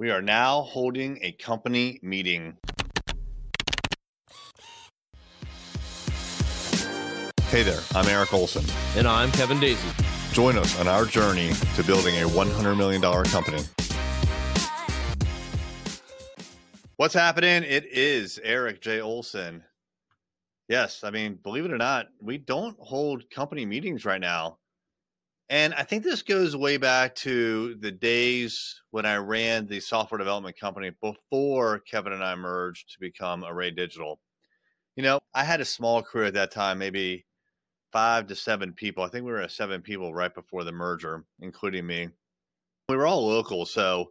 We are now holding a company meeting. Hey there, I'm Eric Olson. And I'm Kevin Daisey. Join us on our journey to building a $100 million company. What's happening? It is Eric J. Olson. Yes, I mean, believe it or not, we don't hold company meetings right now. And I think this goes way back to the days when I ran the software development company before Kevin and I merged to become Array Digital. You know, I had a small crew at that time, maybe five to seven people. I think we were at seven people right before the merger, including me. We were all local. So,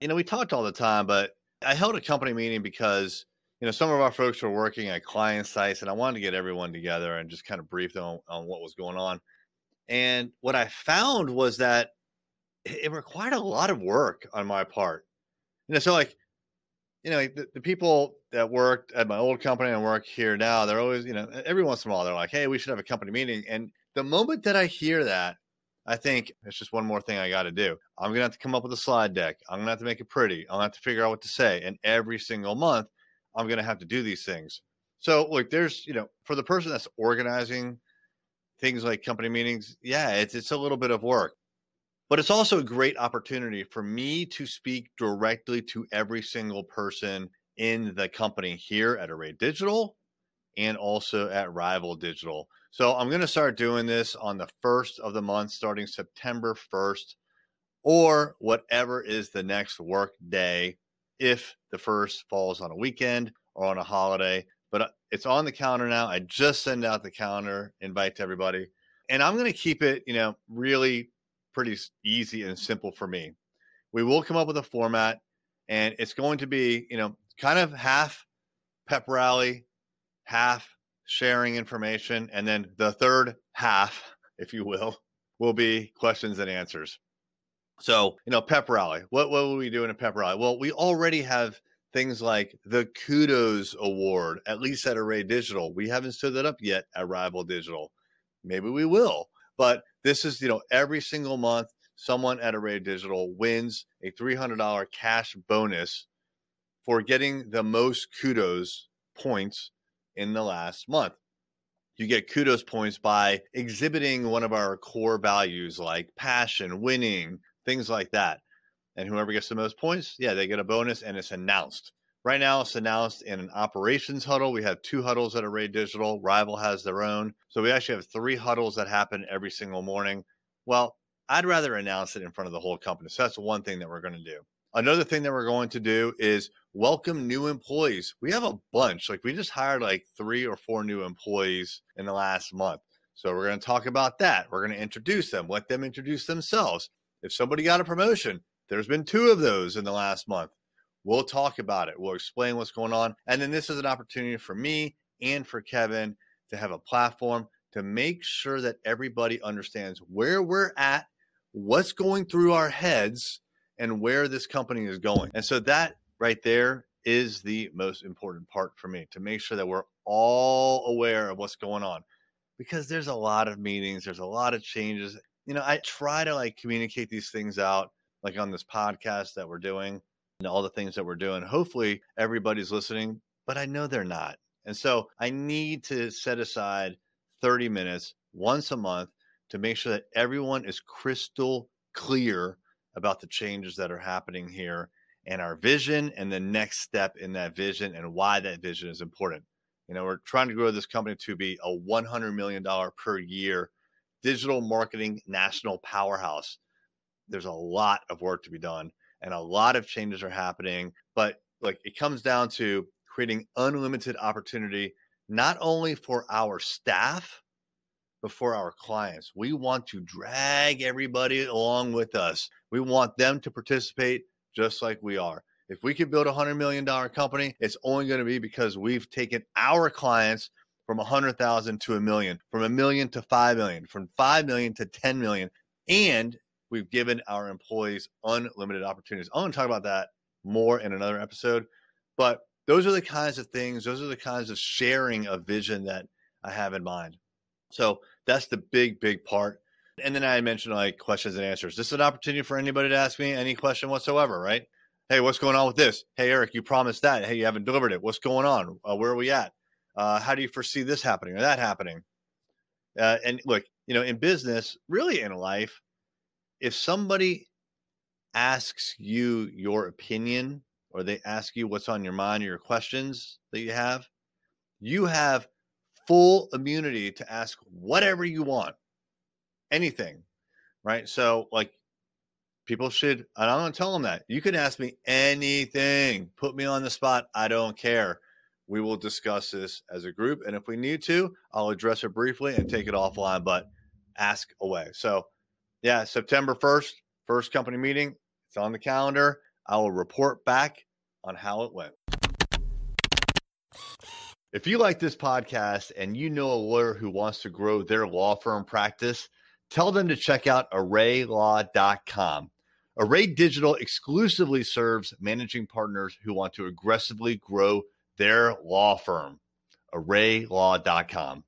you know, we talked all the time, but I held a company meeting because, you know, some of our folks were working at client sites and I wanted to get everyone together and just kind of brief them on, on what was going on. And what I found was that it required a lot of work on my part. You know, so like, you know, the, the, people that worked at my old company and work here now, they're always, you know, every once in a while they're like, hey, we should have a company meeting. And the moment that I hear that, I think it's just one more thing I got to do. I'm going to have to come up with a slide deck. I'm going to have to make it pretty. I'm going to have to figure out what to say. And every single month, I'm going to have to do these things. So, look, there's, you know, for the person that's organizing things like company meetings, yeah, it's it's a little bit of work. But it's also a great opportunity for me to speak directly to every single person in the company here at Array Digital and also at Rival Digital. So I'm going to start doing this on the first of the month, starting September 1st, or whatever is the next work day, if the first falls on a weekend or on a holiday but uh, it's on the calendar now. I just send out the calendar invite to everybody, and I'm going to keep it, you know, really pretty easy and simple for me. We will come up with a format, and it's going to be, you know, kind of half pep rally, half sharing information, and then the third half, if you will, will be questions and answers. So, you know, pep rally. What what will we do in a pep rally? Well, we already have things like the Kudos Award, at least at Array Digital. We haven't stood that up yet at Rival Digital. Maybe we will. But this is, you know, every single month, someone at Array Digital wins a $300 cash bonus for getting the most kudos points in the last month. You get kudos points by exhibiting one of our core values like passion, winning, things like that. And whoever gets the most points, yeah, they get a bonus and it's announced. Right now, it's announced in an operations huddle. We have two huddles at Array Digital. Rival has their own. So we actually have three huddles that happen every single morning. Well, I'd rather announce it in front of the whole company. So that's one thing that we're going to do. Another thing that we're going to do is welcome new employees. We have a bunch. Like we just hired like three or four new employees in the last month. So we're going to talk about that. We're going to introduce them, let them introduce themselves. If somebody got a promotion, there's been two of those in the last month. We'll talk about it. We'll explain what's going on. And then this is an opportunity for me and for Kevin to have a platform to make sure that everybody understands where we're at, what's going through our heads, and where this company is going. And so that right there is the most important part for me to make sure that we're all aware of what's going on because there's a lot of meetings, there's a lot of changes. You know, I try to like communicate these things out like on this podcast that we're doing and all the things that we're doing. Hopefully, everybody's listening, but I know they're not. And so I need to set aside 30 minutes once a month to make sure that everyone is crystal clear about the changes that are happening here and our vision and the next step in that vision and why that vision is important. You know, we're trying to grow this company to be a $100 million per year digital marketing national powerhouse there's a lot of work to be done and a lot of changes are happening but like it comes down to creating unlimited opportunity not only for our staff but for our clients. We want to drag everybody along with us. We want them to participate just like we are. If we could build a hundred million dollar company it's only going to be because we've taken our clients from a hundred thousand to a million from a million to five million from five million to 10 million and we've given our employees unlimited opportunities. I want to talk about that more in another episode, but those are the kinds of things, those are the kinds of sharing of vision that I have in mind. So that's the big, big part. And then I mentioned like questions and answers. This is an opportunity for anybody to ask me any question whatsoever, right? Hey, what's going on with this? Hey, Eric, you promised that. Hey, you haven't delivered it. What's going on? Uh, where are we at? Uh, how do you foresee this happening or that happening? Uh, and look, you know, in business, really in life, if somebody asks you your opinion or they ask you what's on your mind or your questions that you have, you have full immunity to ask whatever you want, anything, right? So, like, people should, and I'm going to tell them that you can ask me anything, put me on the spot. I don't care. We will discuss this as a group. And if we need to, I'll address it briefly and take it offline, but ask away. So, yeah, September 1st, first company meeting. It's on the calendar. I will report back on how it went. If you like this podcast and you know a lawyer who wants to grow their law firm practice, tell them to check out arraylaw.com. Array Digital exclusively serves managing partners who want to aggressively grow their law firm. arraylaw.com.